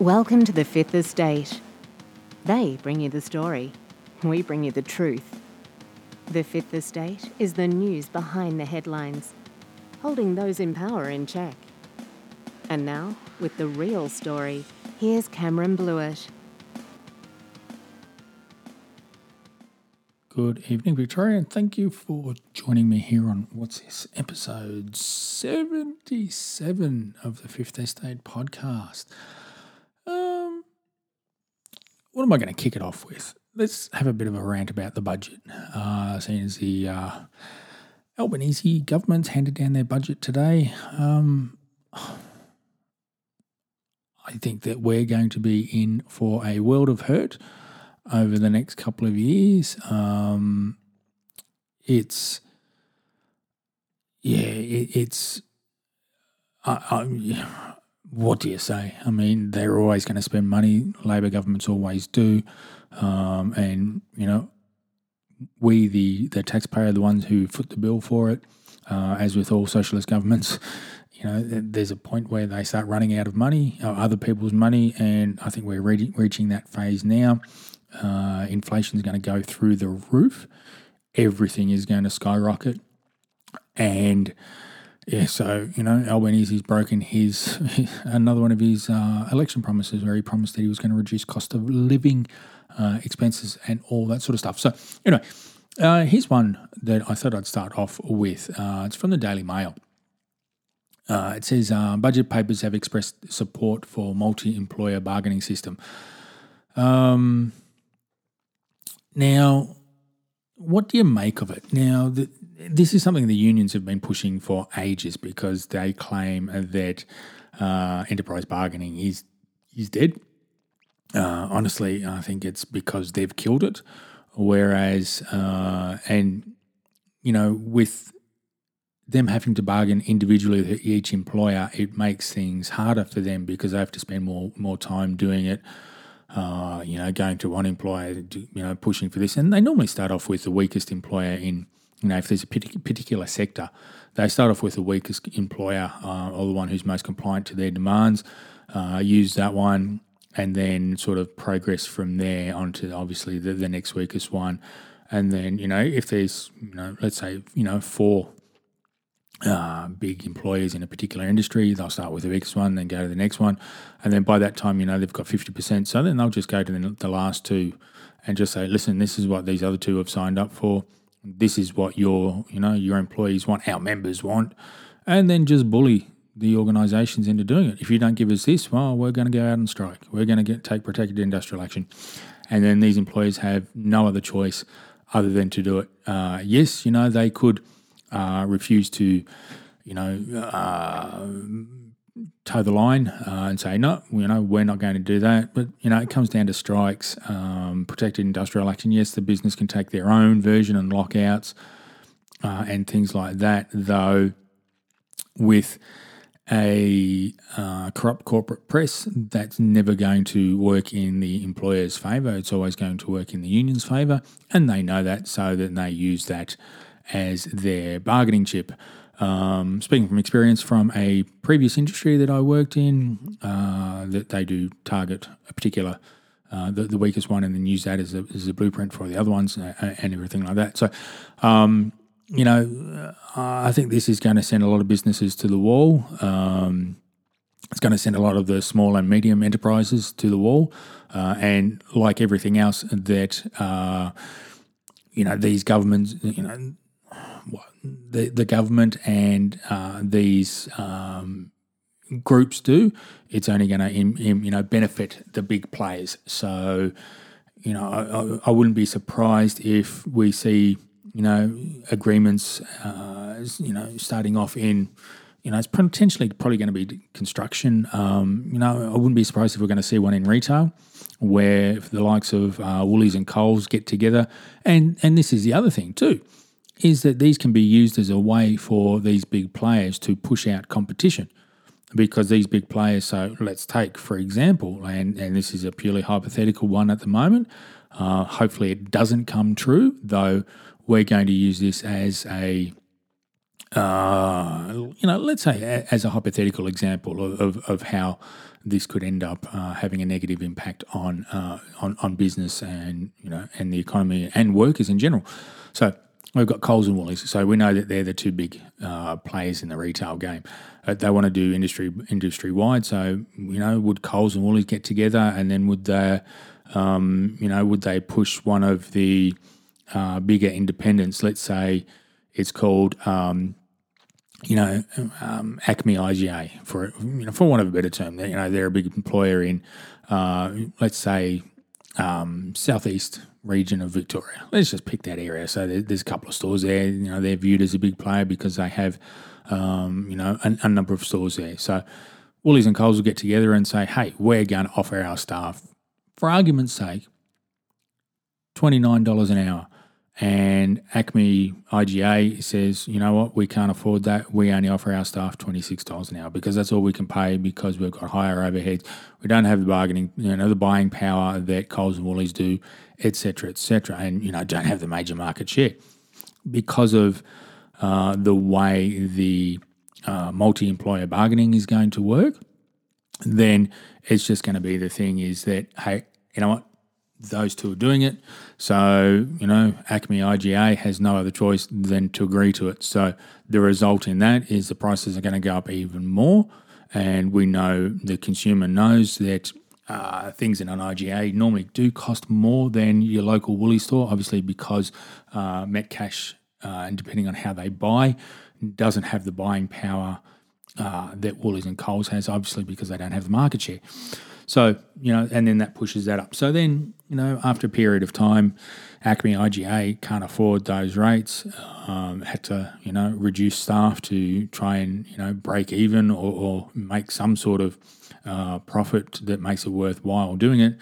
Welcome to the Fifth Estate. They bring you the story, we bring you the truth. The Fifth Estate is the news behind the headlines, holding those in power in check. And now, with the real story, here's Cameron Blewett. Good evening, Victoria, and thank you for joining me here on what's this episode 77 of the Fifth Estate podcast. What am I going to kick it off with? Let's have a bit of a rant about the budget. Uh, seeing as the uh, Albanese government's handed down their budget today, um, I think that we're going to be in for a world of hurt over the next couple of years. Um, it's yeah, it, it's I, I, what do you say? I mean, they're always going to spend money. Labor governments always do, um, and you know, we the the taxpayer, the ones who foot the bill for it. Uh, as with all socialist governments, you know, there's a point where they start running out of money, uh, other people's money, and I think we're re- reaching that phase now. Uh, inflation is going to go through the roof. Everything is going to skyrocket. And yeah, so, you know, Albanese's broken his, another one of his uh, election promises where he promised that he was going to reduce cost of living uh, expenses and all that sort of stuff. So, anyway, uh, here's one that I thought I'd start off with. Uh, it's from the Daily Mail. Uh, it says uh, budget papers have expressed support for multi-employer bargaining system. Um, now, what do you make of it? Now, the, this is something the unions have been pushing for ages because they claim that uh, enterprise bargaining is is dead. Uh, honestly, I think it's because they've killed it. Whereas, uh, and you know, with them having to bargain individually with each employer, it makes things harder for them because they have to spend more more time doing it uh, you know, going to one employer, you know, pushing for this. And they normally start off with the weakest employer in, you know, if there's a particular sector, they start off with the weakest employer uh, or the one who's most compliant to their demands, uh, use that one, and then sort of progress from there onto obviously the, the next weakest one. And then, you know, if there's, you know, let's say, you know, four uh, big employers in a particular industry. They'll start with the biggest one, then go to the next one, and then by that time, you know, they've got fifty percent. So then they'll just go to the, the, last two, and just say, "Listen, this is what these other two have signed up for. This is what your, you know, your employees want, our members want," and then just bully the organisations into doing it. If you don't give us this, well, we're going to go out and strike. We're going to get take protected industrial action, and then these employers have no other choice other than to do it. Uh, yes, you know, they could uh, refuse to, you know, uh, toe the line uh, and say no, you know, we're not going to do that. But you know, it comes down to strikes, um, protected industrial action. Yes, the business can take their own version and lockouts uh, and things like that. Though, with a uh, corrupt corporate press, that's never going to work in the employer's favour. It's always going to work in the union's favour, and they know that, so that they use that as their bargaining chip. Um, speaking from experience from a previous industry that I worked in, uh, that they do target a particular, uh, the, the, weakest one, and then use that as a, as a blueprint for the other ones and, uh, and everything like that. So, um, you know, I think this is going to send a lot of businesses to the wall. Um, it's going to send a lot of the small and medium enterprises to the wall. Uh, and like everything else that, uh, you know, these governments, you know, the, the government and uh, these um, groups do, it's only going to you know benefit the big players. So you know I, I, wouldn't be surprised if we see you know agreements uh, you know starting off in you know it's potentially probably going to be construction. Um, you know I wouldn't be surprised if we're going to see one in retail where the likes of uh, Woolies and Coles get together, and and this is the other thing too is that these can be used as a way for these big players to push out competition. Because these big players, so let's take, for example, and, and this is a purely hypothetical one at the moment. Uh, hopefully, it doesn't come true, though we're going to use this as a uh, you know, let's say as a hypothetical example of, of, of, how this could end up uh, having a negative impact on, uh, on on business and you know and the economy and workers in general. So we've got Coles and Woolies. So we know that they're the two big uh, players in the retail game. Uh, they want to do industry industry wide. So you know, would Coles and Woolies get together, and then would they, um, you know, would they push one of the uh, bigger independents? Let's say it's called. Um, you know, um, Acme IGA for you know, for want of a better term, you know, they're a big employer in, uh, let's say, um, southeast region of Victoria. Let's just pick that area. So there's a couple of stores there. You know, they're viewed as a big player because they have, um, you know, a, a, number of stores there. So Woolies and Coles will get together and say, hey, we're going to offer our staff, for argument's sake, $29 an hour. And Acme IGA says, you know what, we can't afford that. We only offer our staff $26 an hour because that's all we can pay because we've got higher overheads. We don't have the bargaining, you know, the buying power that Coles and Woolies do, etc., etc., and, you know, don't have the major market share because of uh, the way the uh, multi employer bargaining is going to work. Then it's just going to be the thing is that, hey, you know what, those two are doing it. So, you know, Acme IGA has no other choice than to agree to it. So, the result in that is the prices are going to go up even more. And we know the consumer knows that uh, things in an IGA normally do cost more than your local Woolly store, obviously, because uh, Metcash, uh, and depending on how they buy, doesn't have the buying power uh, that Woolies and Coles has, obviously, because they don't have the market share. So, you know, and then that pushes that up. So then, you know, after a period of time, Acme IGA can't afford those rates, um, had to, you know, reduce staff to try and, you know, break even or, or make some sort of uh, profit that makes it worthwhile doing it.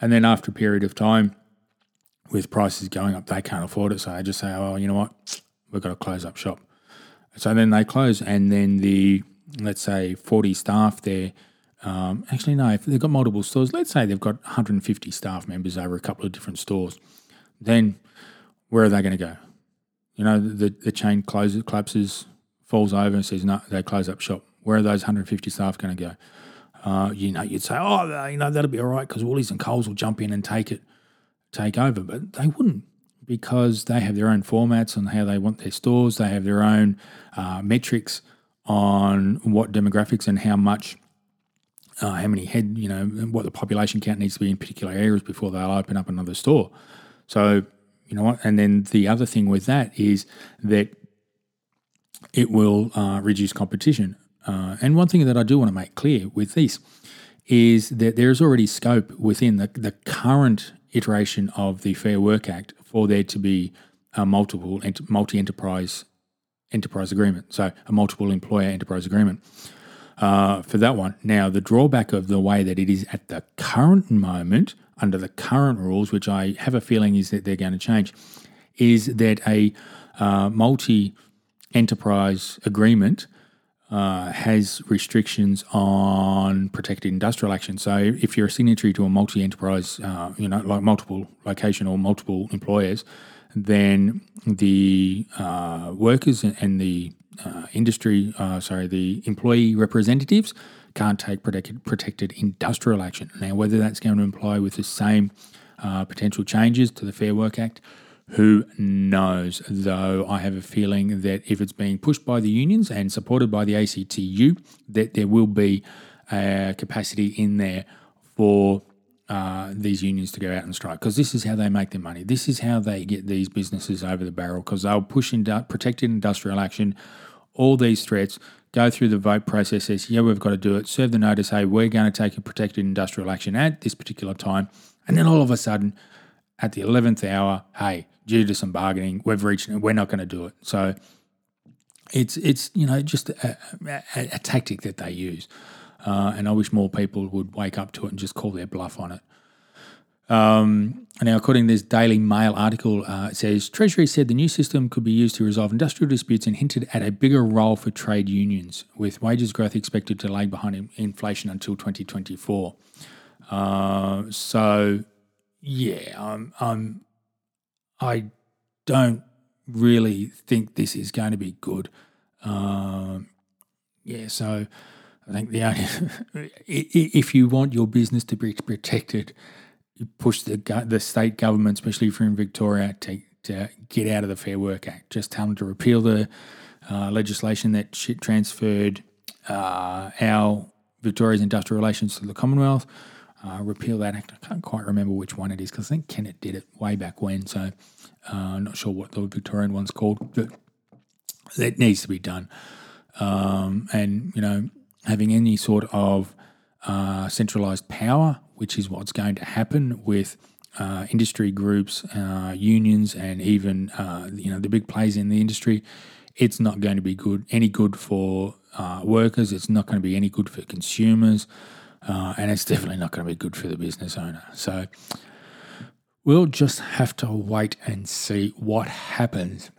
And then after a period of time, with prices going up, they can't afford it. So they just say, oh, you know what, we've got to close up shop. So then they close, and then the, let's say, 40 staff there um, actually, no, if they've got multiple stores, let's say they've got 150 staff members over a couple of different stores, then where are they going to go? You know, the, the chain closes, collapses, falls over and says, no, they close up shop. Where are those 150 staff going to go? Uh, you know, you'd say, oh, you know, that'll be all right because Woolies and Coles will jump in and take it, take over. But they wouldn't because they have their own formats on how they want their stores. They have their own uh, metrics on what demographics and how much – uh, how many head, you know, what the population count needs to be in particular areas before they'll open up another store. So, you know what? And then the other thing with that is that it will uh, reduce competition. Uh, and one thing that I do want to make clear with this is that there is already scope within the, the current iteration of the Fair Work Act for there to be a multiple multi enterprise enterprise agreement, so a multiple employer enterprise agreement uh, for that one. Now, the drawback of the way that it is at the current moment, under the current rules, which I have a feeling is that they're going to change, is that a uh, multi enterprise agreement uh, has restrictions on protected industrial action. So if you're a signatory to a multi enterprise, uh, you know, like multiple location or multiple employers, then the uh, workers and the uh, industry, uh, sorry, the employee representatives can't take protected, protected industrial action. Now, whether that's going to imply with the same uh, potential changes to the Fair Work Act, who knows? Though I have a feeling that if it's being pushed by the unions and supported by the ACTU, that there will be a capacity in there for uh, these unions to go out and strike because this is how they make their money. This is how they get these businesses over the barrel because they'll push in protected industrial action all these threats, go through the vote process, says, yeah, we've got to do it, serve the notice, hey, we're going to take a protected industrial action at this particular time. And then all of a sudden, at the 11th hour, hey, due to some bargaining, we've reached, we're not going to do it. So it's, it's you know, just a, a, a tactic that they use. Uh, and I wish more people would wake up to it and just call their bluff on it. Um, now, according to this Daily Mail article, uh, it says Treasury said the new system could be used to resolve industrial disputes and hinted at a bigger role for trade unions, with wages growth expected to lag behind inflation until 2024. Uh, so, yeah, I'm, I'm, I don't really think this is going to be good. Um, yeah, so I think the only if you want your business to be protected, push the the state government, especially if you're in Victoria, to, to get out of the Fair Work Act. Just tell them to repeal the uh, legislation that transferred uh, our Victoria's industrial relations to the Commonwealth. Uh, repeal that act. I can't quite remember which one it is because I think Kennett did it way back when. So I'm uh, not sure what the Victorian one's called, but that needs to be done. Um, and you know, having any sort of uh, centralized power, which is what's going to happen with uh, industry groups, uh, unions, and even uh, you know the big players in the industry, it's not going to be good any good for uh, workers. It's not going to be any good for consumers, and it's definitely not going to be good for the business owner. So we'll just have to wait and see what happens.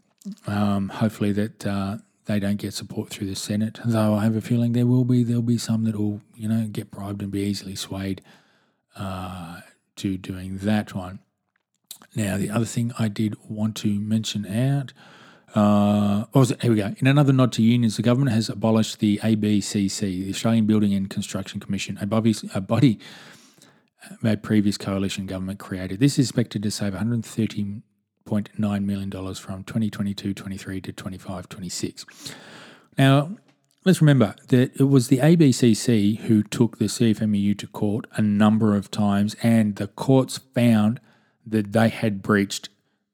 Um, hopefully that they don't get support through the Senate. Though I have a feeling there will be there'll be some that will you know get bribed and be easily swayed uh, to doing that one. Now the other thing I did want to mention out. Uh, oh, here we go. In another nod to unions, the government has abolished the ABCC, the Australian Building and Construction Commission, a body, a body a previous coalition government created. This is expected to save 130 $1.9 million from 2022 23 to 25 26. Now, let's remember that it was the ABCC who took the CFMEU to court a number of times, and the courts found that they had breached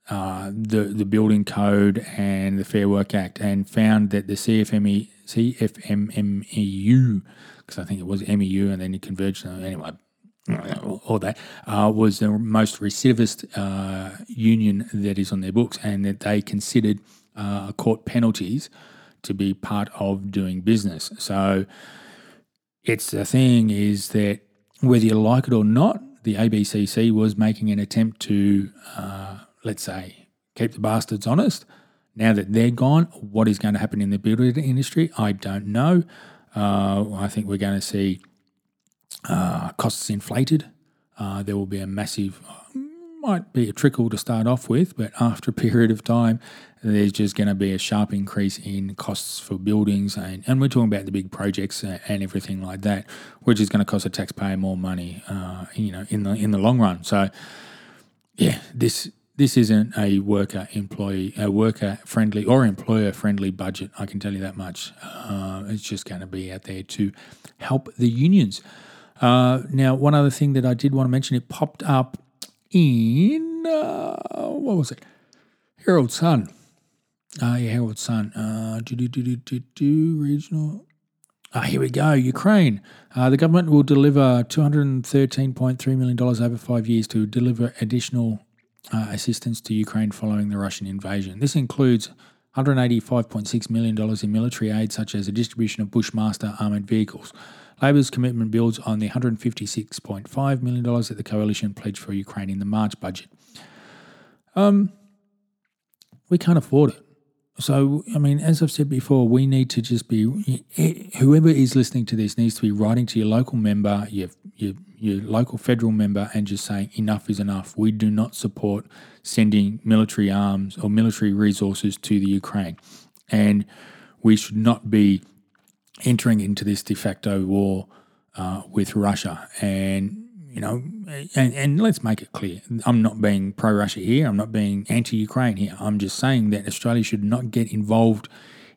uh, the the building code and the Fair Work Act, and found that the CFME CFMMEU, because I think it was MEU, and then it converged. Anyway, or that uh, was the most recidivist uh, union that is on their books, and that they considered uh, court penalties to be part of doing business. So it's the thing is that whether you like it or not, the ABCC was making an attempt to, uh, let's say, keep the bastards honest. Now that they're gone, what is going to happen in the building industry? I don't know. Uh, I think we're going to see uh, costs inflated. Uh, there will be a massive, might be a trickle to start off with, but after a period of time, there's just going to be a sharp increase in costs for buildings, and, and we're talking about the big projects and everything like that, which is going to cost the taxpayer more money, uh, you know, in the in the long run. So, yeah, this this isn't a worker employee, a worker friendly or employer friendly budget. I can tell you that much. Uh, it's just going to be out there to help the unions. Uh, now, one other thing that I did want to mention, it popped up in, uh, what was it? Herald Sun. Uh, yeah, Herald Sun. Uh, do, do, do, do, do, do, regional. Ah, here we go. Ukraine. Uh, the government will deliver $213.3 million over five years to deliver additional uh, assistance to Ukraine following the Russian invasion. This includes $185.6 million in military aid, such as the distribution of Bushmaster armoured vehicles. Labor's commitment builds on the $156.5 million that the coalition pledged for Ukraine in the March budget. Um, we can't afford it. So, I mean, as I've said before, we need to just be, whoever is listening to this needs to be writing to your local member, your, your, your local federal member, and just saying enough is enough. We do not support sending military arms or military resources to the Ukraine. And we should not be entering into this de facto war uh, with Russia. And, you know, and, and let's make it clear I'm not being pro Russia here, I'm not being anti Ukraine here. I'm just saying that Australia should not get involved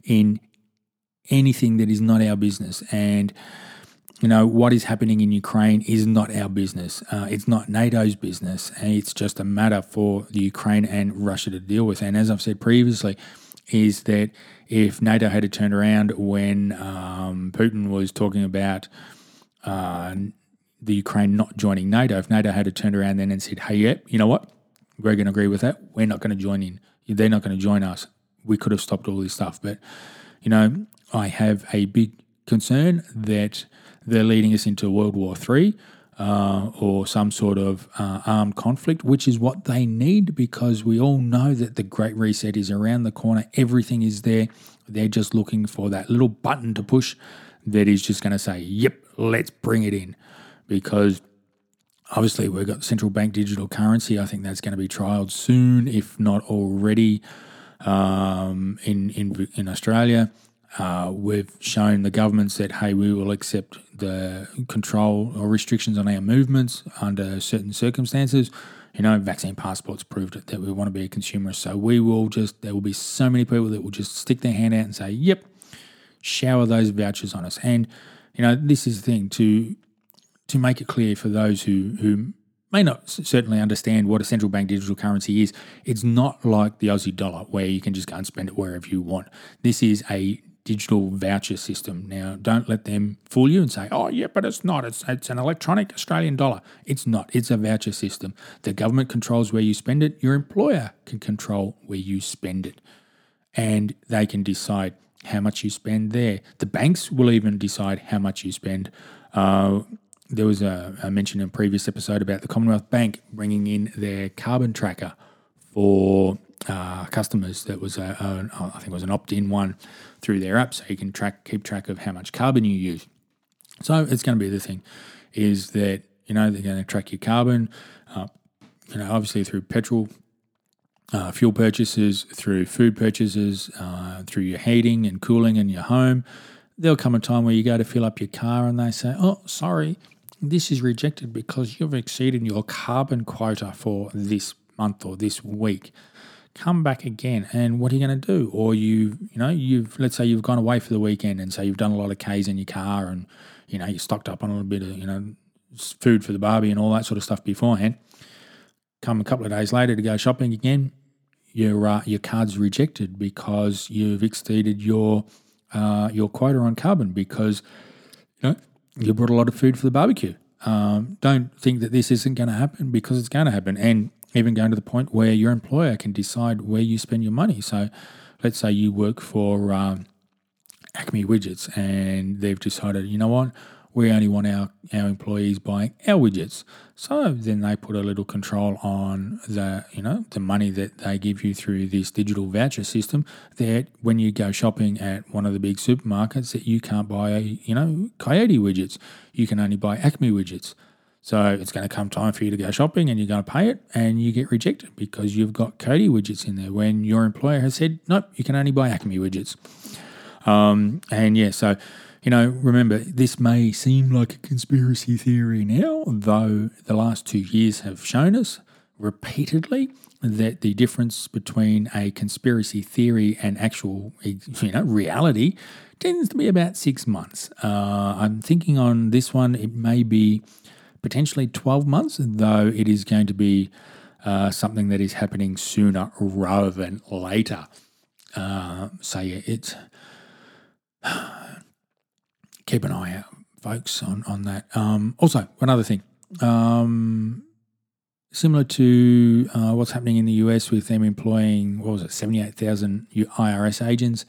in anything that is not our business. And, you know, what is happening in Ukraine is not our business. Uh, it's not NATO's business. It's just a matter for the Ukraine and Russia to deal with. And as I've said previously, is that if NATO had turned around when um, Putin was talking about uh, the Ukraine not joining NATO, if NATO had turned around then and said, hey, yep, yeah, you know what? We're going to agree with that. We're not going to join in. They're not going to join us. We could have stopped all this stuff. But, you know, I have a big concern that they're leading us into World War III uh, or some sort of uh, armed conflict, which is what they need because we all know that the Great Reset is around the corner. Everything is there. They're just looking for that little button to push that is just going to say, yep, let's bring it in. Because obviously, we've got central bank digital currency. I think that's going to be trialed soon, if not already, um, in, in, in Australia. Uh, we've shown the governments that hey, we will accept the control or restrictions on our movements under certain circumstances. You know, vaccine passports proved it that we want to be a consumer. So we will just there will be so many people that will just stick their hand out and say, "Yep, shower those vouchers on us." And you know, this is the thing to to make it clear for those who who may not certainly understand what a central bank digital currency is. It's not like the Aussie dollar where you can just go and spend it wherever you want. This is a digital voucher system. Now, don't let them fool you and say, oh, yeah, but it's not. It's, it's an electronic Australian dollar. It's not. It's a voucher system. The government controls where you spend it, your employer can control where you spend it. And they can decide how much you spend there. The banks will even decide how much you spend. Uh, there was a, a mention in a previous episode about the Commonwealth Bank bringing in their carbon tracker for uh, customers. That was a, a, I think it was an opt-in one through their app, so you can track keep track of how much carbon you use. So it's going to be the thing, is that you know they're going to track your carbon, uh, you know, obviously through petrol. Uh, fuel purchases, through food purchases, uh, through your heating and cooling in your home, there'll come a time where you go to fill up your car and they say, Oh, sorry, this is rejected because you've exceeded your carbon quota for this month or this week. Come back again, and what are you going to do? Or you, you know, you've let's say you've gone away for the weekend, and so you've done a lot of k's in your car, and you know you stocked up on a little bit of you know food for the barbie and all that sort of stuff beforehand. Come a couple of days later to go shopping again, your uh, your card's rejected because you've exceeded your uh, your quota on carbon because you know you brought a lot of food for the barbecue. Um, don't think that this isn't going to happen because it's going to happen. And even going to the point where your employer can decide where you spend your money. So let's say you work for um, Acme Widgets and they've decided, you know what, we only want our, our employees buying our widgets. So then they put a little control on the you know the money that they give you through this digital voucher system. That when you go shopping at one of the big supermarkets, that you can't buy you know Coyote widgets, you can only buy Acme widgets. So it's going to come time for you to go shopping and you're going to pay it and you get rejected because you've got Coyote widgets in there when your employer has said, nope, you can only buy Acme widgets. Um, and yeah, so you know, remember, this may seem like a conspiracy theory now, though the last two years have shown us repeatedly that the difference between a conspiracy theory and actual, you know, reality tends to be about six months. Uh, I'm thinking on this one, it may be potentially 12 months, though it is going to be uh, something that is happening sooner rather than later. Uh, so, yeah, it's keep an eye out, folks, on on that. Um, also, one other thing, um, similar to uh, what's happening in the US with them employing what was it, seventy eight thousand IRS agents.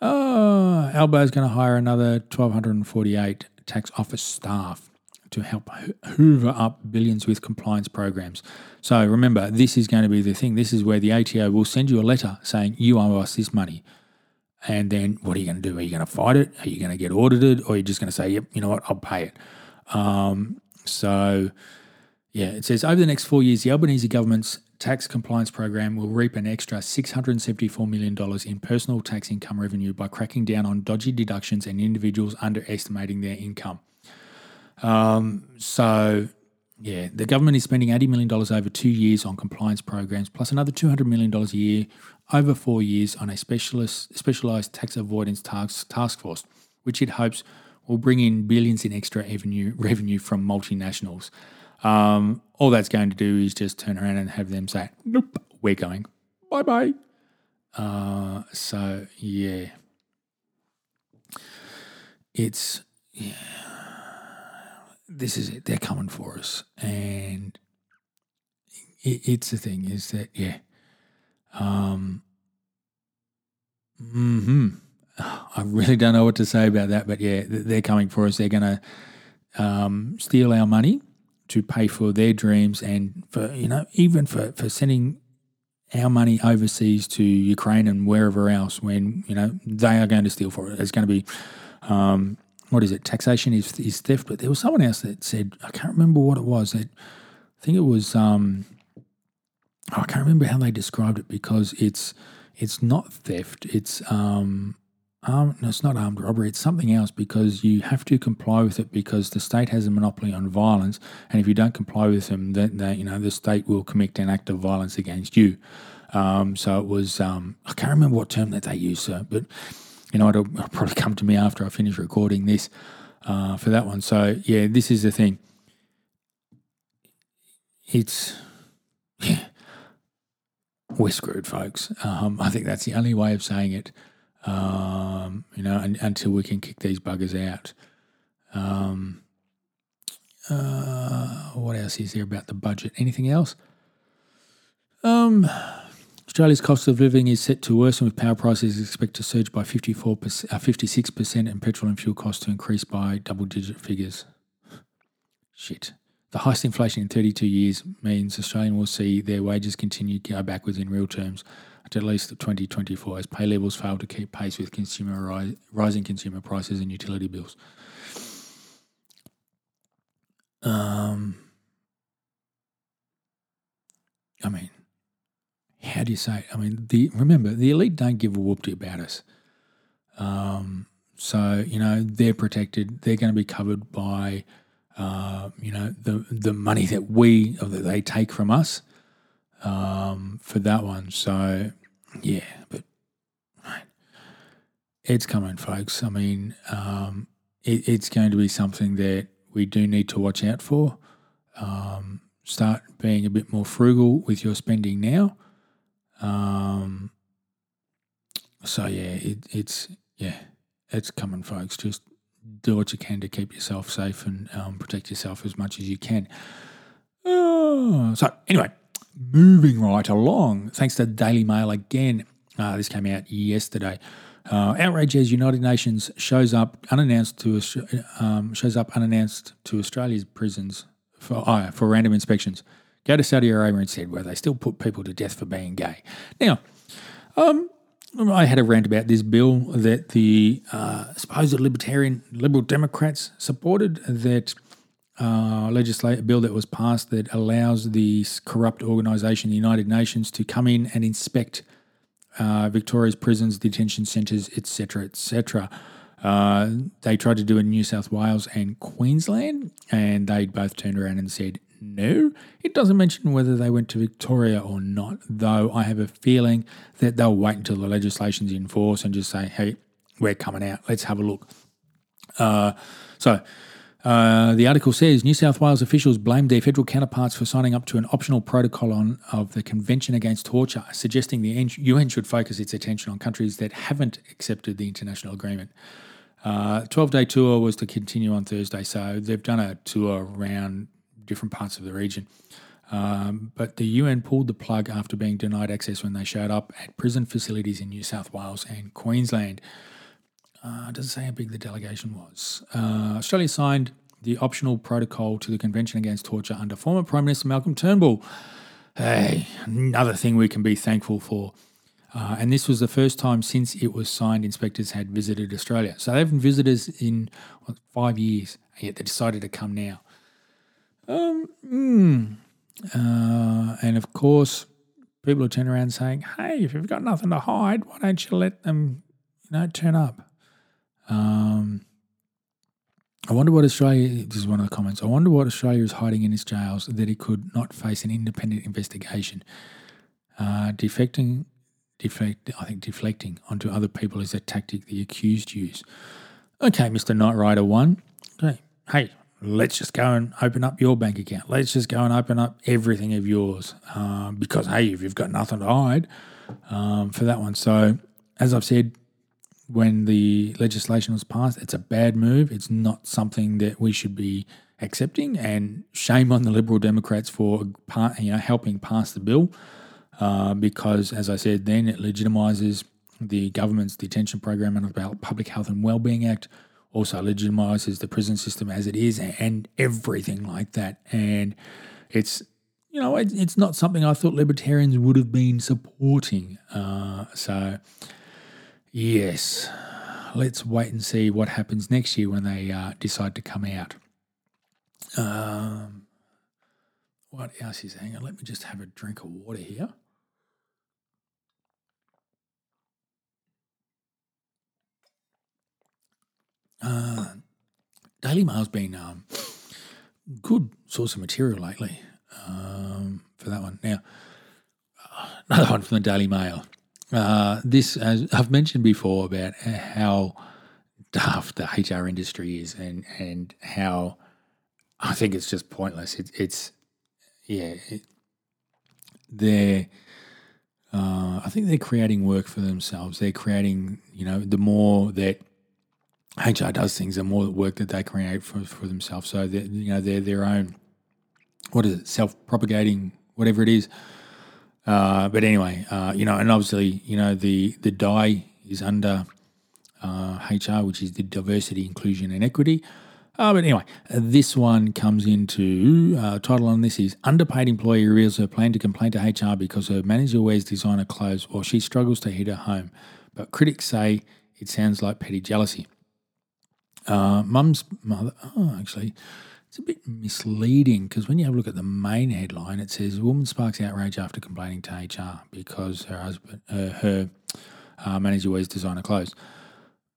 Uh, is going to hire another twelve hundred and forty eight tax office staff to help hoover up billions with compliance programs. So remember, this is going to be the thing. This is where the ATO will send you a letter saying you owe us this money. And then what are you going to do? Are you going to fight it? Are you going to get audited? Or are you just going to say, yep, you know what, I'll pay it? Um, so, yeah, it says over the next four years, the Albanese government's tax compliance program will reap an extra $674 million in personal tax income revenue by cracking down on dodgy deductions and individuals underestimating their income. Um, so, yeah, the government is spending $80 million over two years on compliance programs, plus another $200 million a year over four years on a specialist, specialized tax avoidance task, task force, which it hopes will bring in billions in extra revenue, revenue from multinationals. Um, all that's going to do is just turn around and have them say, nope, we're going. Bye bye. Uh, so, yeah. It's, yeah this is it. They're coming for us, and it, it's the thing is that yeah, um, hmm. I really don't know what to say about that, but yeah, they're coming for us. They're going to um, steal our money to pay for their dreams, and for you know, even for for sending our money overseas to Ukraine and wherever else when you know they are going to steal for it. It's going to be um, what is it? Taxation is is theft. But there was someone else that said I can't remember what it was. That I think it was. Um, oh, I can't remember how they described it because it's it's not theft. It's um, no, it's not armed robbery, it's something else because you have to comply with it because the state has a monopoly on violence. And if you don't comply with them, then they, you know, the state will commit an act of violence against you. Um, so it was, um, I can't remember what term that they used, sir, but you know, it'll, it'll probably come to me after I finish recording this uh, for that one. So yeah, this is the thing. It's, yeah, we're screwed, folks. Um, I think that's the only way of saying it um, you know, and, until we can kick these buggers out. Um, uh, what else is there about the budget? Anything else? Um, Australia's cost of living is set to worsen with power prices expected to surge by 54%, uh, 56% and petrol and fuel costs to increase by double digit figures. Shit. The highest inflation in 32 years means Australians will see their wages continue to go backwards in real terms to at least 2024 as pay levels fail to keep pace with consumer ri- rising consumer prices and utility bills. Um, I mean, how do you say? It? I mean, the remember the elite don't give a whoopty about us. Um, so you know they're protected. They're going to be covered by, uh, you know, the the money that we or that they take from us um, for that one. So yeah, but it's coming, folks. I mean, um, it, it's going to be something that we do need to watch out for. Um, start being a bit more frugal with your spending now. Um, so yeah, it, it's yeah, it's coming, folks. Just do what you can to keep yourself safe and um, protect yourself as much as you can. Uh, so anyway, moving right along, thanks to Daily Mail again. Uh, this came out yesterday. Uh, outrage as United Nations shows up unannounced to um, shows up unannounced to Australia's prisons for oh, for random inspections. Go to Saudi Arabia instead, where they still put people to death for being gay. Now, um, I had a rant about this bill that the uh, supposed libertarian Liberal Democrats supported that uh, legislate bill that was passed that allows the corrupt organisation, the United Nations, to come in and inspect uh, Victoria's prisons, detention centres, etc., etc. Uh, they tried to do it in New South Wales and Queensland, and they both turned around and said no. It doesn't mention whether they went to Victoria or not, though I have a feeling that they'll wait until the legislation's in force and just say, hey, we're coming out, let's have a look. Uh, so, uh, the article says New South Wales officials blamed their federal counterparts for signing up to an optional protocol on of the Convention Against Torture, suggesting the UN should focus its attention on countries that haven't accepted the international agreement. Uh, 12-day tour was to continue on Thursday, so they've done a tour around different parts of the region. Um, but the UN pulled the plug after being denied access when they showed up at prison facilities in New South Wales and Queensland. Uh, doesn't say how big the delegation was? Uh, Australia signed the optional protocol to the Convention Against Torture under former Prime Minister Malcolm Turnbull. Hey, another thing we can be thankful for. Uh, and this was the first time since it was signed inspectors had visited Australia. So they haven't visitors in what, five years, yet they decided to come now. Um, mm, uh, and of course, people will turn around saying, "Hey, if you've got nothing to hide, why don't you let them, you know, turn up?" Um, I wonder what Australia, this is one of the comments, I wonder what Australia is hiding in its jails that it could not face an independent investigation. Uh, defecting, deflect, I think deflecting onto other people is a tactic the accused use. Okay, Mr. Knight Rider 1. Okay, hey, let's just go and open up your bank account. Let's just go and open up everything of yours. Um, because, hey, if you've got nothing to hide um, for that one. So, as I've said, when the legislation was passed. It's a bad move. It's not something that we should be accepting. And shame on the Liberal Democrats for part, you know helping pass the bill, uh, because as I said, then it legitimises the government's detention program and the Public Health and Wellbeing Act. Also legitimises the prison system as it is and everything like that. And it's you know it, it's not something I thought libertarians would have been supporting. Uh, so Yes. Let's wait and see what happens next year when they uh, decide to come out. Um, what else is hanging? Let me just have a drink of water here. Daily Mail's been um, good source of material lately um, for that one. Now, another one from the Daily Mail. Uh, this, as I've mentioned before, about how daft the HR industry is, and and how I think it's just pointless. It, it's yeah, it, they're. Uh, I think they're creating work for themselves. They're creating, you know, the more that HR does things, the more work that they create for, for themselves. So that you know, they're their own. What is it? Self propagating, whatever it is. Uh, but anyway, uh, you know, and obviously, you know, the the die is under uh, HR, which is the diversity, inclusion, and equity. Uh, but anyway, this one comes into uh, title on this is underpaid employee reveals her plan to complain to HR because her manager wears designer clothes while she struggles to heat her home. But critics say it sounds like petty jealousy. Uh, mum's mother, oh, actually, it's a bit misleading because when you have a look at the main headline, it says woman sparks outrage after complaining to HR because her husband, uh, her uh, manager wears designer clothes.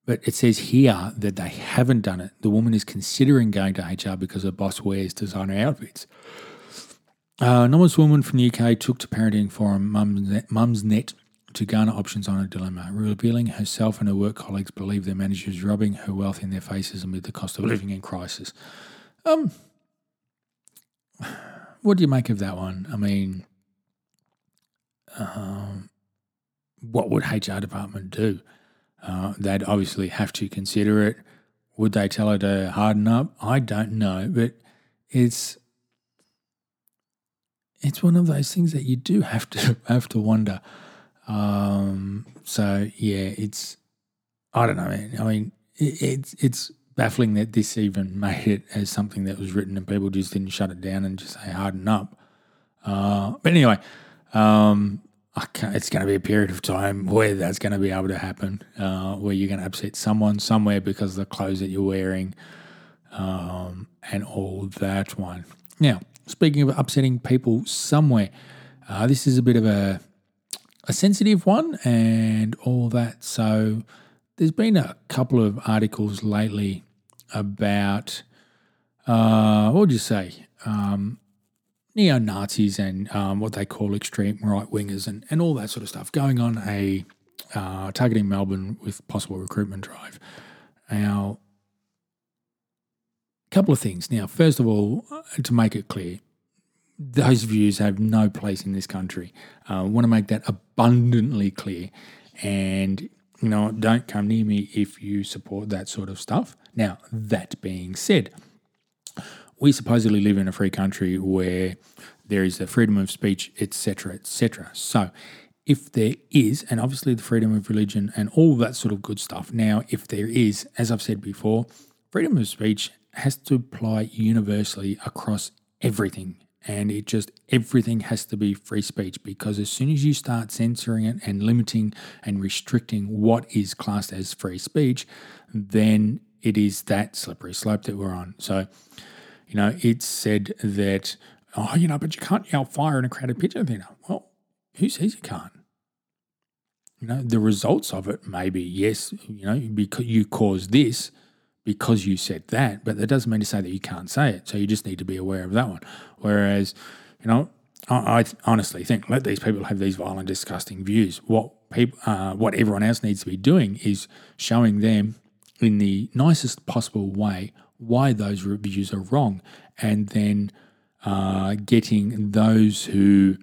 But it says here that they haven't done it. The woman is considering going to HR because her boss wears designer outfits. Uh, anonymous woman from the UK took to parenting forum Mumsnet to garner options on a dilemma, revealing herself and her work colleagues believe their manager is robbing her wealth in their faces amid the cost of living in crisis. Um, what do you make of that one? I mean, um, what would HR department do? Uh, they'd obviously have to consider it. Would they tell her to harden up? I don't know, but it's it's one of those things that you do have to have to wonder. Um, so yeah, it's I don't know, man. I mean, it, it's it's baffling that this even made it as something that was written and people just didn't shut it down and just say harden up. Uh, but anyway, um, it's going to be a period of time where that's going to be able to happen, uh, where you're going to upset someone somewhere because of the clothes that you're wearing um, and all that one. Now, speaking of upsetting people somewhere, uh, this is a bit of a a sensitive one and all that. So there's been a couple of articles lately about uh, what would you say? Um, neo Nazis and um, what they call extreme right wingers and, and all that sort of stuff going on a uh, targeting Melbourne with possible recruitment drive. Now, a couple of things. Now, first of all, to make it clear, those views have no place in this country. I uh, want to make that abundantly clear. And, you know, don't come near me if you support that sort of stuff. Now, that being said, we supposedly live in a free country where there is the freedom of speech, etc., etc. So, if there is, and obviously the freedom of religion and all that sort of good stuff. Now, if there is, as I've said before, freedom of speech has to apply universally across everything and it just everything has to be free speech because as soon as you start censoring it and limiting and restricting what is classed as free speech then it is that slippery slope that we're on. So you know it's said that oh you know but you can't yell fire in a crowded picture theater well who says you can't? You know the results of it maybe, yes you know because you caused this because you said that, but that doesn't mean to say that you can't say it. So you just need to be aware of that one. Whereas, you know, I, I honestly think let these people have these violent, disgusting views. What people, uh, what everyone else needs to be doing is showing them in the nicest possible way why those views are wrong, and then uh, getting those who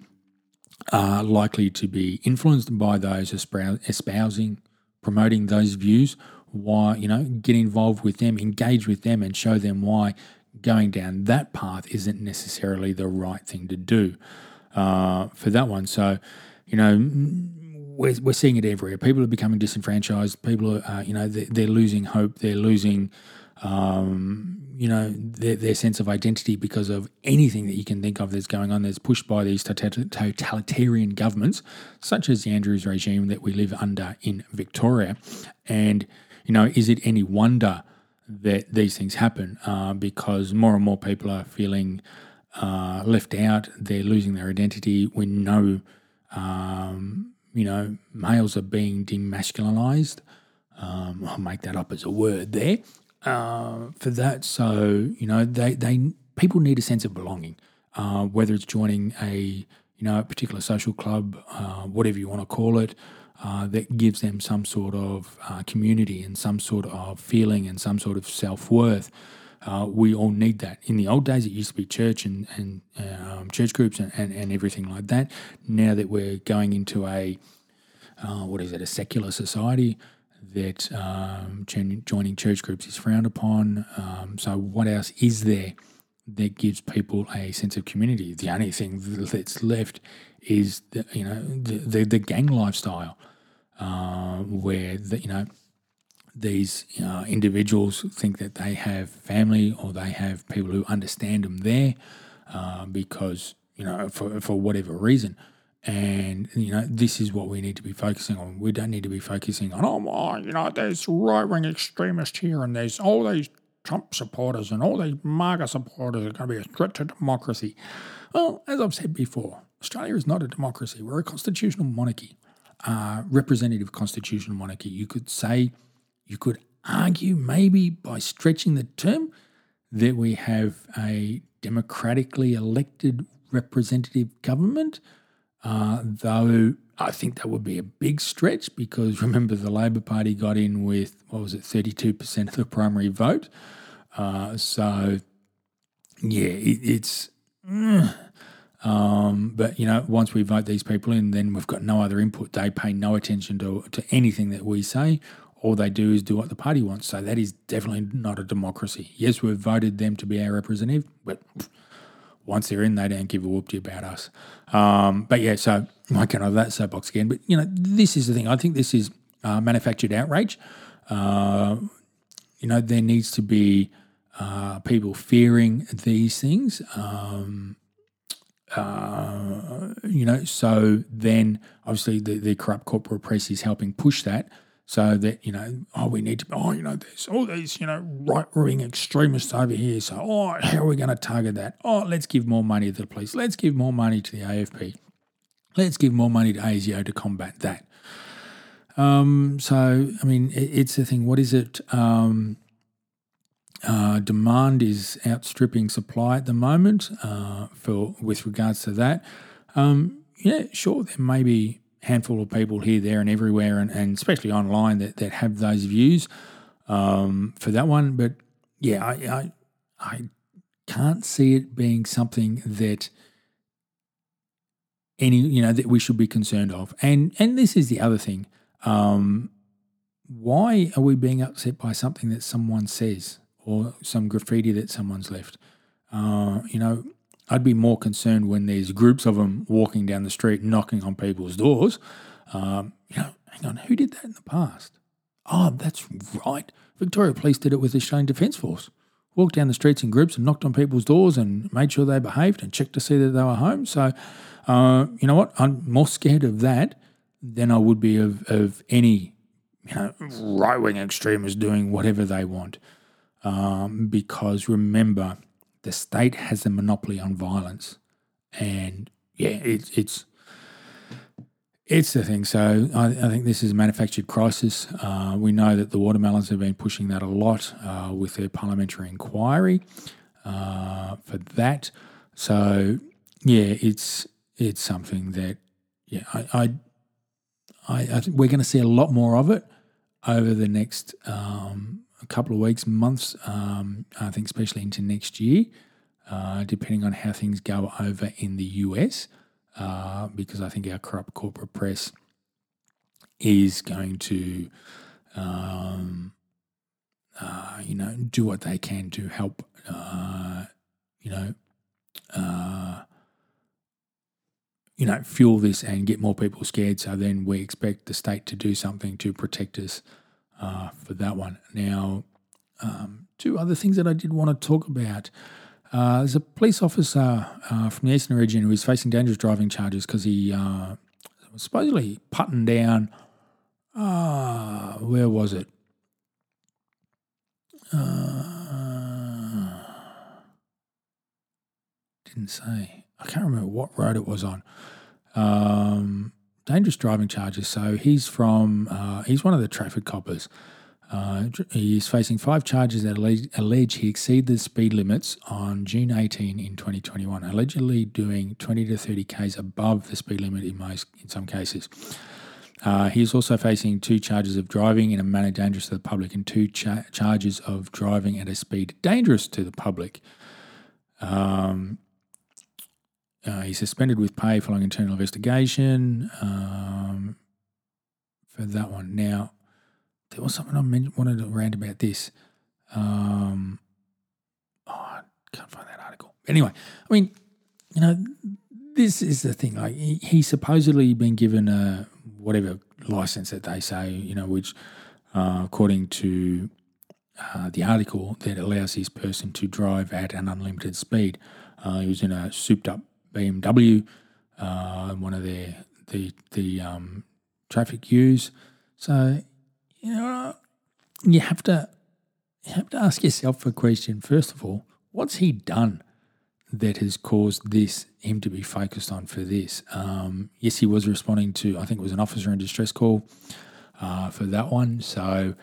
are likely to be influenced by those espousing, promoting those views why, you know, get involved with them, engage with them, and show them why going down that path isn't necessarily the right thing to do uh, for that one. So, you know, we're, we're seeing it everywhere. People are becoming disenfranchised. People are, uh, you know, they're, they're, losing hope. They're losing, um, you know, their, their, sense of identity because of anything that you can think of that's going on that's pushed by these totalitarian governments, such as the Andrews regime that we live under in Victoria. And, you know, is it any wonder that these things happen? Uh, because more and more people are feeling uh, left out. They're losing their identity. We know, um, you know, males are being demasculinized. Um, I'll make that up as a word there. uh, for that, so you know, they they people need a sense of belonging, uh, whether it's joining a you know a particular social club, uh, whatever you want to call it. Uh, that gives them some sort of uh, community and some sort of feeling and some sort of self worth. Uh, we all need that. In the old days, it used to be church and, and um, church groups and, and, and, everything like that. Now that we're going into a, uh, what is it, a secular society, that um, joining church groups is frowned upon. Um, so, what else is there that gives people a sense of community? The only thing that's left is the, you know the, the, the gang lifestyle, uh, where the, you know these uh, individuals think that they have family or they have people who understand them there uh, because you know for for whatever reason. And you know this is what we need to be focusing on. We don't need to be focusing on oh you know there's right wing extremists here and there's all these Trump supporters and all these MAGA supporters are going to be a threat to democracy. Well, as I've said before, Australia is not a democracy. We're a constitutional monarchy, uh, representative constitutional monarchy. You could say, you could argue maybe by stretching the term that we have a democratically elected representative government, uh, though I think that would be a big stretch because remember the Labor Party got in with, what was it, 32% of the primary vote. Uh, so, yeah, it, it's. Mm, um, but you know, once we vote these people in, then we've got no other input. They pay no attention to to anything that we say. All they do is do what the party wants. So that is definitely not a democracy. Yes, we've voted them to be our representative, but once they're in, they don't give a whoopty about us. Um, but yeah, so I can't have that soapbox again. But you know, this is the thing. I think this is uh, manufactured outrage. Uh, you know, there needs to be uh, people fearing these things. Um, uh, you know, so then obviously the, the corrupt corporate press is helping push that so that, you know, oh, we need to, oh, you know, there's all these, you know, right wing extremists over here. So, oh, how are we going to target that? Oh, let's give more money to the police. Let's give more money to the AFP. Let's give more money to ASIO to combat that. Um, so, I mean, it, it's the thing. What is it? Um, uh, demand is outstripping supply at the moment uh, for with regards to that. Um, yeah, sure, there may be handful of people here, there, and everywhere, and, and especially online that, that have those views um, for that one. But yeah, I, I, I can't see it being something that any you know that we should be concerned of. And and this is the other thing. Um, why are we being upset by something that someone says? Or some graffiti that someone's left. Uh, you know, I'd be more concerned when there's groups of them walking down the street, knocking on people's doors. Um, you know, hang on, who did that in the past? Oh, that's right. Victoria Police did it with the Australian Defence Force. Walked down the streets in groups and knocked on people's doors and made sure they behaved and checked to see that they were home. So, uh, you know what? I'm more scared of that than I would be of, of any you know, right wing extremists doing whatever they want um, because remember, the state has a monopoly on violence, and yeah, it, it's it's the thing. So I, I, think this is a manufactured crisis. Uh, we know that the watermelons have been pushing that a lot uh, with their parliamentary inquiry uh, for that. So yeah, it's it's something that yeah, I I, I, I think we're going to see a lot more of it over the next um, a couple of weeks, months, um, I think, especially into next year, uh, depending on how things go over in the US, uh, because I think our corrupt corporate press is going to, um, uh, you know, do what they can to help, uh, you know, uh, you know, fuel this and get more people scared. So then we expect the state to do something to protect us uh, for that one. Now, um, two other things that I did want to talk about. Uh, there's a police officer uh, from the Eastern region who is facing dangerous driving charges because he uh, was supposedly putting down. Uh, where was it? Uh, didn't say. I can't remember what road it was on. Um, dangerous driving charges. So he's from, uh, he's one of the traffic coppers. Uh, he is facing five charges that allege, allege he exceeded the speed limits on June 18 in 2021, allegedly doing 20 to 30 k's above the speed limit in most in some cases. Uh, he is also facing two charges of driving in a manner dangerous to the public and two cha- charges of driving at a speed dangerous to the public. Um, uh, he's suspended with pay following internal investigation um, for that one. Now, there was something I wanted to rant about this. Um, oh, I can't find that article. Anyway, I mean, you know, this is the thing. Like, he, he's supposedly been given a whatever license that they say, you know, which, uh, according to uh, the article, that allows this person to drive at an unlimited speed. Uh, he was in a souped-up BMW, uh, one of their the the um, traffic use. So you know, you have to you have to ask yourself a question. First of all, what's he done that has caused this him to be focused on for this? Um, yes, he was responding to I think it was an officer in distress call uh, for that one. So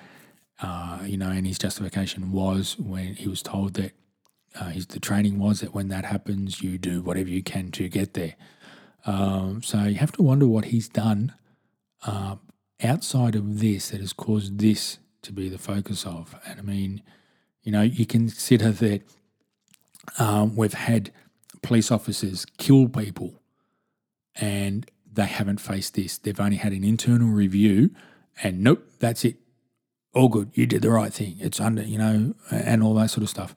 uh, you know, and his justification was when he was told that uh, his the training was that when that happens, you do whatever you can to get there. Um, so you have to wonder what he's done uh, outside of this that has caused this to be the focus of. And I mean, you know, you consider that um, we've had police officers kill people and they haven't faced this. They've only had an internal review and nope, that's it. All good. You did the right thing. It's under, you know, and all that sort of stuff.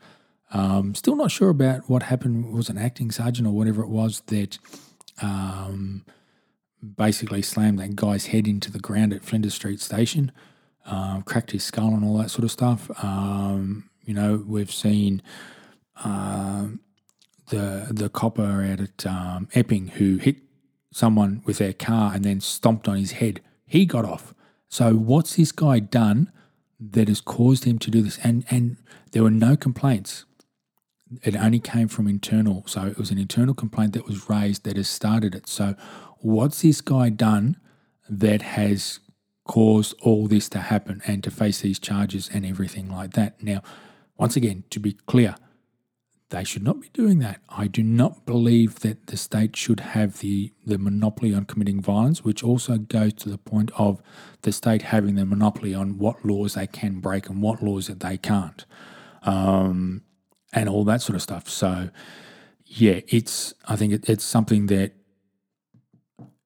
Um, still not sure about what happened. It Was an acting sergeant or whatever it was that um, basically slammed that guy's head into the ground at Flinders Street Station, uh, cracked his skull and all that sort of stuff. Um, you know, we've seen uh, the the copper out at um, Epping who hit someone with their car and then stomped on his head. He got off. So what's this guy done that has caused him to do this? And and there were no complaints. It only came from internal. So it was an internal complaint that was raised that has started it. So what's this guy done that has caused all this to happen and to face these charges and everything like that? Now, once again, to be clear, they should not be doing that. I do not believe that the state should have the, the monopoly on committing violence, which also goes to the point of the state having the monopoly on what laws they can break and what laws that they can't, um, and all that sort of stuff. So, yeah, it's I think it, it's something that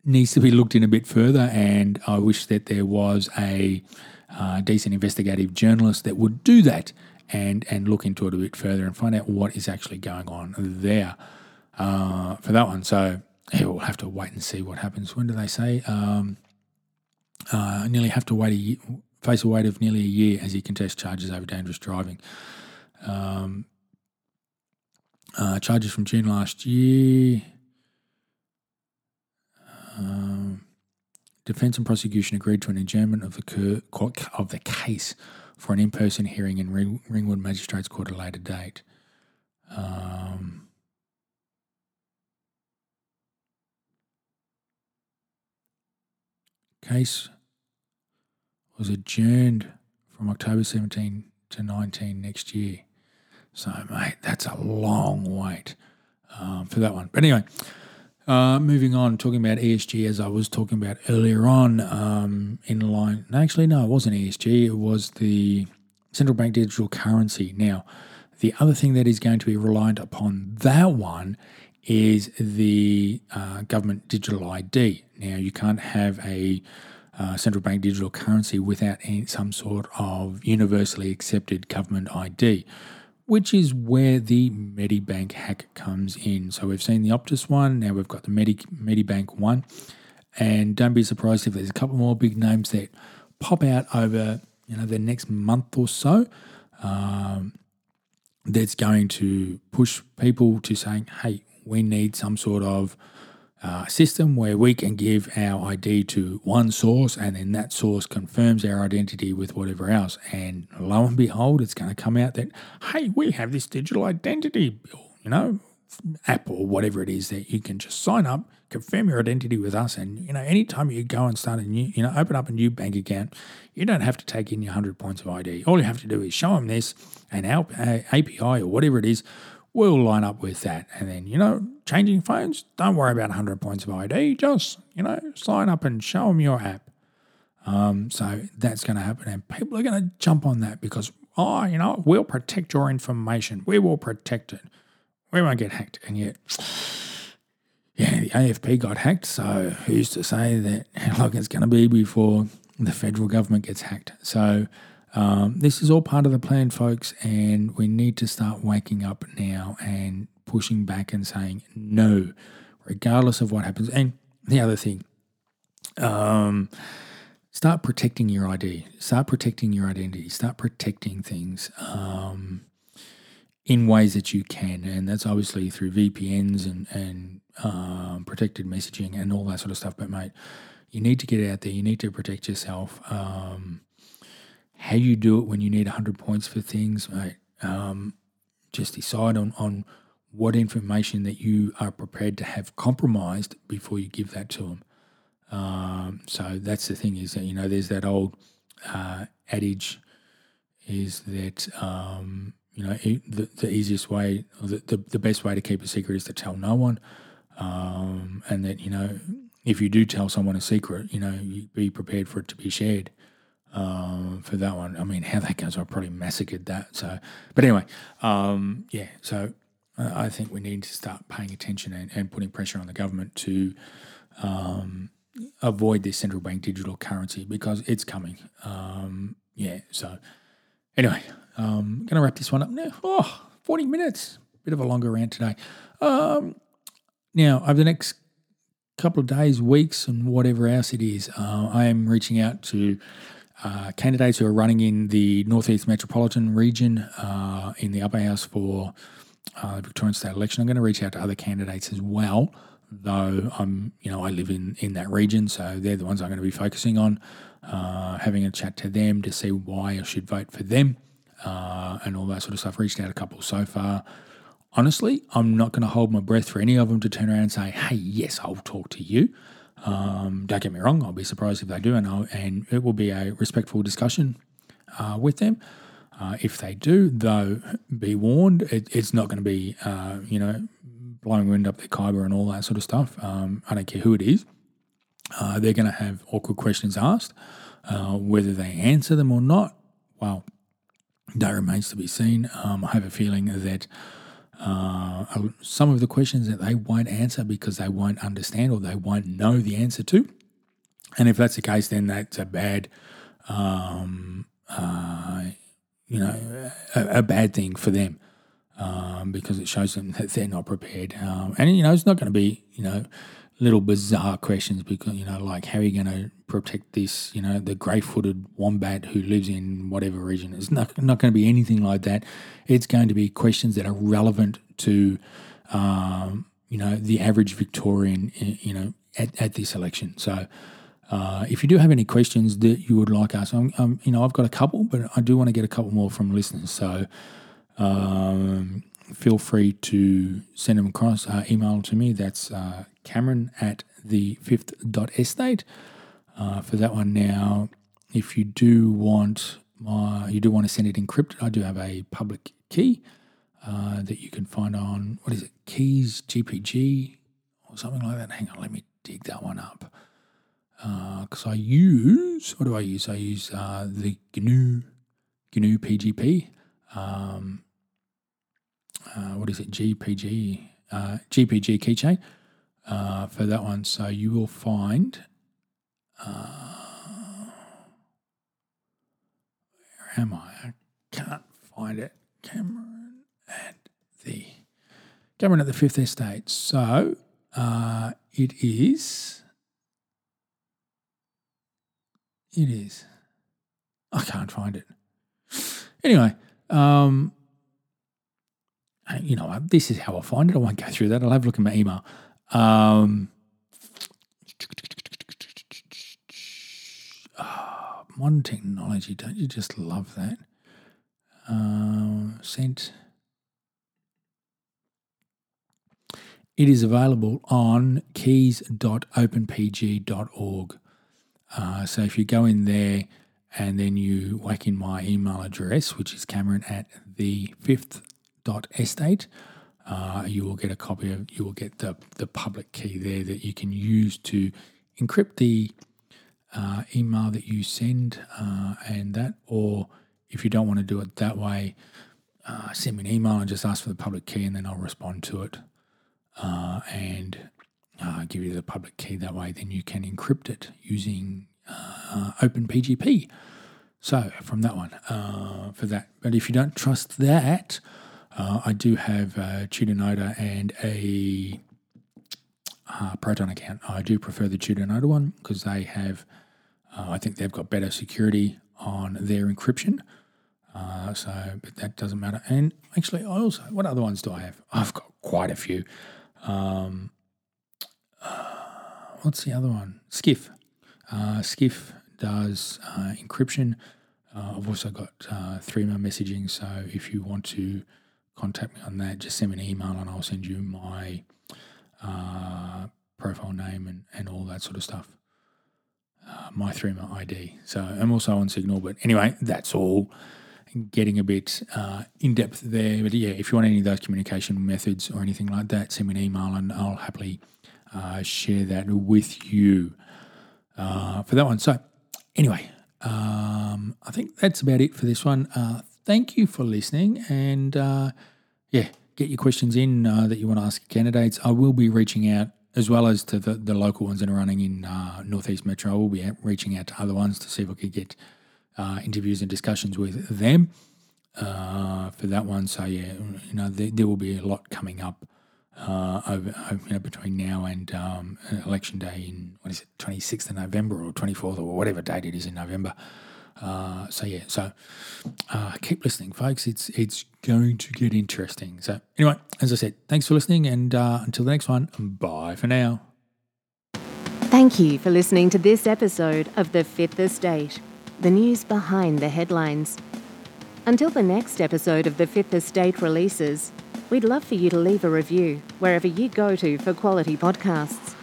needs to be looked in a bit further, and I wish that there was a uh, decent investigative journalist that would do that and and look into it a bit further and find out what is actually going on there uh, for that one. So yeah, we'll have to wait and see what happens. When do they say? Um, uh, nearly have to wait a year, face a wait of nearly a year as he contests charges over dangerous driving. Um, uh, charges from June last year. Um, defense and prosecution agreed to an adjournment of the cur- of the case for an in-person hearing in Ring- Ringwood Magistrates Court at a later date. Um, case was adjourned from October 17 to 19 next year. So, mate, that's a long wait um, for that one. But anyway, uh, moving on, talking about ESG as I was talking about earlier on, um, in line. Actually, no, it wasn't ESG. It was the central bank digital currency. Now, the other thing that is going to be reliant upon that one is the uh, government digital ID. Now, you can't have a uh, central bank digital currency without any, some sort of universally accepted government ID which is where the Medibank hack comes in. So we've seen the Optus one, now we've got the Medi- Medibank one. And don't be surprised if there's a couple more big names that pop out over you know the next month or so. Um, that's going to push people to saying, "Hey, we need some sort of uh, system where we can give our ID to one source and then that source confirms our identity with whatever else. And lo and behold, it's going to come out that, hey, we have this digital identity, bill you know, app or whatever it is that you can just sign up, confirm your identity with us, and you know anytime you go and start a new, you know, open up a new bank account, you don't have to take in your hundred points of ID. All you have to do is show them this, and our API or whatever it is will line up with that. And then you know, changing phones, don't worry about hundred points of ID. Just you know, sign up and show them your app. Um, so that's going to happen, and people are going to jump on that because oh, you know, we'll protect your information. We will protect it. We won't get hacked. And yet, yeah, the AFP got hacked. So who's to say that long it's going to be before the federal government gets hacked? So um, this is all part of the plan, folks, and we need to start waking up now and pushing back and saying no, regardless of what happens. And the other thing, um, start protecting your ID, start protecting your identity, start protecting things um, in ways that you can. And that's obviously through VPNs and, and um, protected messaging and all that sort of stuff. But, mate, you need to get out there, you need to protect yourself. Um, how you do it when you need 100 points for things, mate, um, just decide on, on what information that you are prepared to have compromised before you give that to them. Um, so that's the thing is that you know there's that old uh, adage is that um, you know the, the easiest way, the, the, the best way to keep a secret is to tell no one, um, and that you know if you do tell someone a secret, you know you be prepared for it to be shared. Um, for that one, I mean, how that goes, I probably massacred that. So, but anyway, um, yeah. So I think we need to start paying attention and, and putting pressure on the government to um, avoid this central bank digital currency because it's coming. Um, yeah, so anyway, um, going to wrap this one up now. Oh, 40 minutes. Bit of a longer rant today. Um, now, over the next couple of days, weeks, and whatever else it is, uh, I am reaching out to uh, candidates who are running in the Northeast Metropolitan region uh, in the upper house for uh, the Victorian state election. I'm going to reach out to other candidates as well though I'm, you know, I live in, in that region, so they're the ones I'm going to be focusing on, uh, having a chat to them to see why I should vote for them uh, and all that sort of stuff. Reached out a couple so far. Honestly, I'm not going to hold my breath for any of them to turn around and say, hey, yes, I'll talk to you. Um, don't get me wrong, I'll be surprised if they do, and, I'll, and it will be a respectful discussion uh, with them. Uh, if they do, though, be warned, it, it's not going to be, uh, you know, blowing wind up their Khyber and all that sort of stuff. Um, I don't care who it is. Uh, they're going to have awkward questions asked. Uh, whether they answer them or not, well, that remains to be seen. Um, I have a feeling that uh, some of the questions that they won't answer because they won't understand or they won't know the answer to. And if that's the case, then that's a bad, um, uh, you know, a, a, bad thing for them um, because it shows them that they're not prepared. Um, and you know, it's not going to be you know little bizarre questions because you know like how are you going to protect this you know the grey-footed wombat who lives in whatever region it's not, not going to be anything like that it's going to be questions that are relevant to um, you know the average victorian you know at, at this election so uh, if you do have any questions that you would like us, I'm, I'm, you know, I've got a couple, but I do want to get a couple more from listeners. So um, feel free to send them across. Uh, email to me. That's uh, Cameron at the fifth estate. Uh, for that one now, if you do want my, you do want to send it encrypted, I do have a public key uh, that you can find on what is it, Keys GPG or something like that. Hang on, let me dig that one up. Because uh, I use, what do I use? I use uh, the GNU GNU PGP. Um, uh, what is it, GPG, uh, GPG keychain uh, for that one. So you will find, uh, where am I? I can't find it. Cameron at the, Cameron at the Fifth Estate. So uh, it is, it is, I can't find it. Anyway, um, you know, this is how I find it. I won't go through that. I'll have a look at my email. Um, oh, modern technology, don't you just love that? Uh, sent. it is available on keys.openpgp.org. Uh, so if you go in there and then you whack in my email address, which is Cameron at the fifth dot estate, uh, you will get a copy of you will get the the public key there that you can use to encrypt the uh, email that you send uh, and that or if you don't want to do it that way uh, send me an email and just ask for the public key and then I'll respond to it uh, and uh, give you the public key. That way then you can encrypt it using OpenPGP. So from that one for that. But if you don't trust that uh, I do have a Tutanota and a uh, Proton account. I do prefer the Tutanota one because they have, uh, I think they've got better security on their encryption. Uh, so, but that doesn't matter. And actually, I also, what other ones do I have? I've got quite a few. Um, uh, what's the other one? Skiff. Uh, Skiff does encryption. I've also got uh, Threema messaging. So if you want to contact me on that, just send me an email and I'll send you my uh, profile name and, and all that sort of stuff. Uh, my 3 ID. So I'm also on Signal, but anyway, that's all. Getting a bit uh, in depth there. But yeah, if you want any of those communication methods or anything like that, send me an email and I'll happily uh, share that with you uh, for that one. So, anyway, um, I think that's about it for this one. Thank you for listening. And uh, yeah, get your questions in uh, that you want to ask candidates. I will be reaching out as well as to the, the local ones that are running in uh, Northeast Metro. I will be reaching out to other ones to see if I could get uh, interviews and discussions with them uh, for that one. So yeah, you know, there, there will be a lot coming up. Uh, over, over, you know, between now and um, election day in what is it, 26th of November or 24th or whatever date it is in November. Uh, so yeah, so uh, keep listening, folks. It's it's going to get interesting. So anyway, as I said, thanks for listening, and uh, until the next one, bye for now. Thank you for listening to this episode of the Fifth Estate, the news behind the headlines. Until the next episode of the Fifth Estate releases, we'd love for you to leave a review wherever you go to for quality podcasts.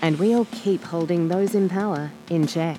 And we'll keep holding those in power in check.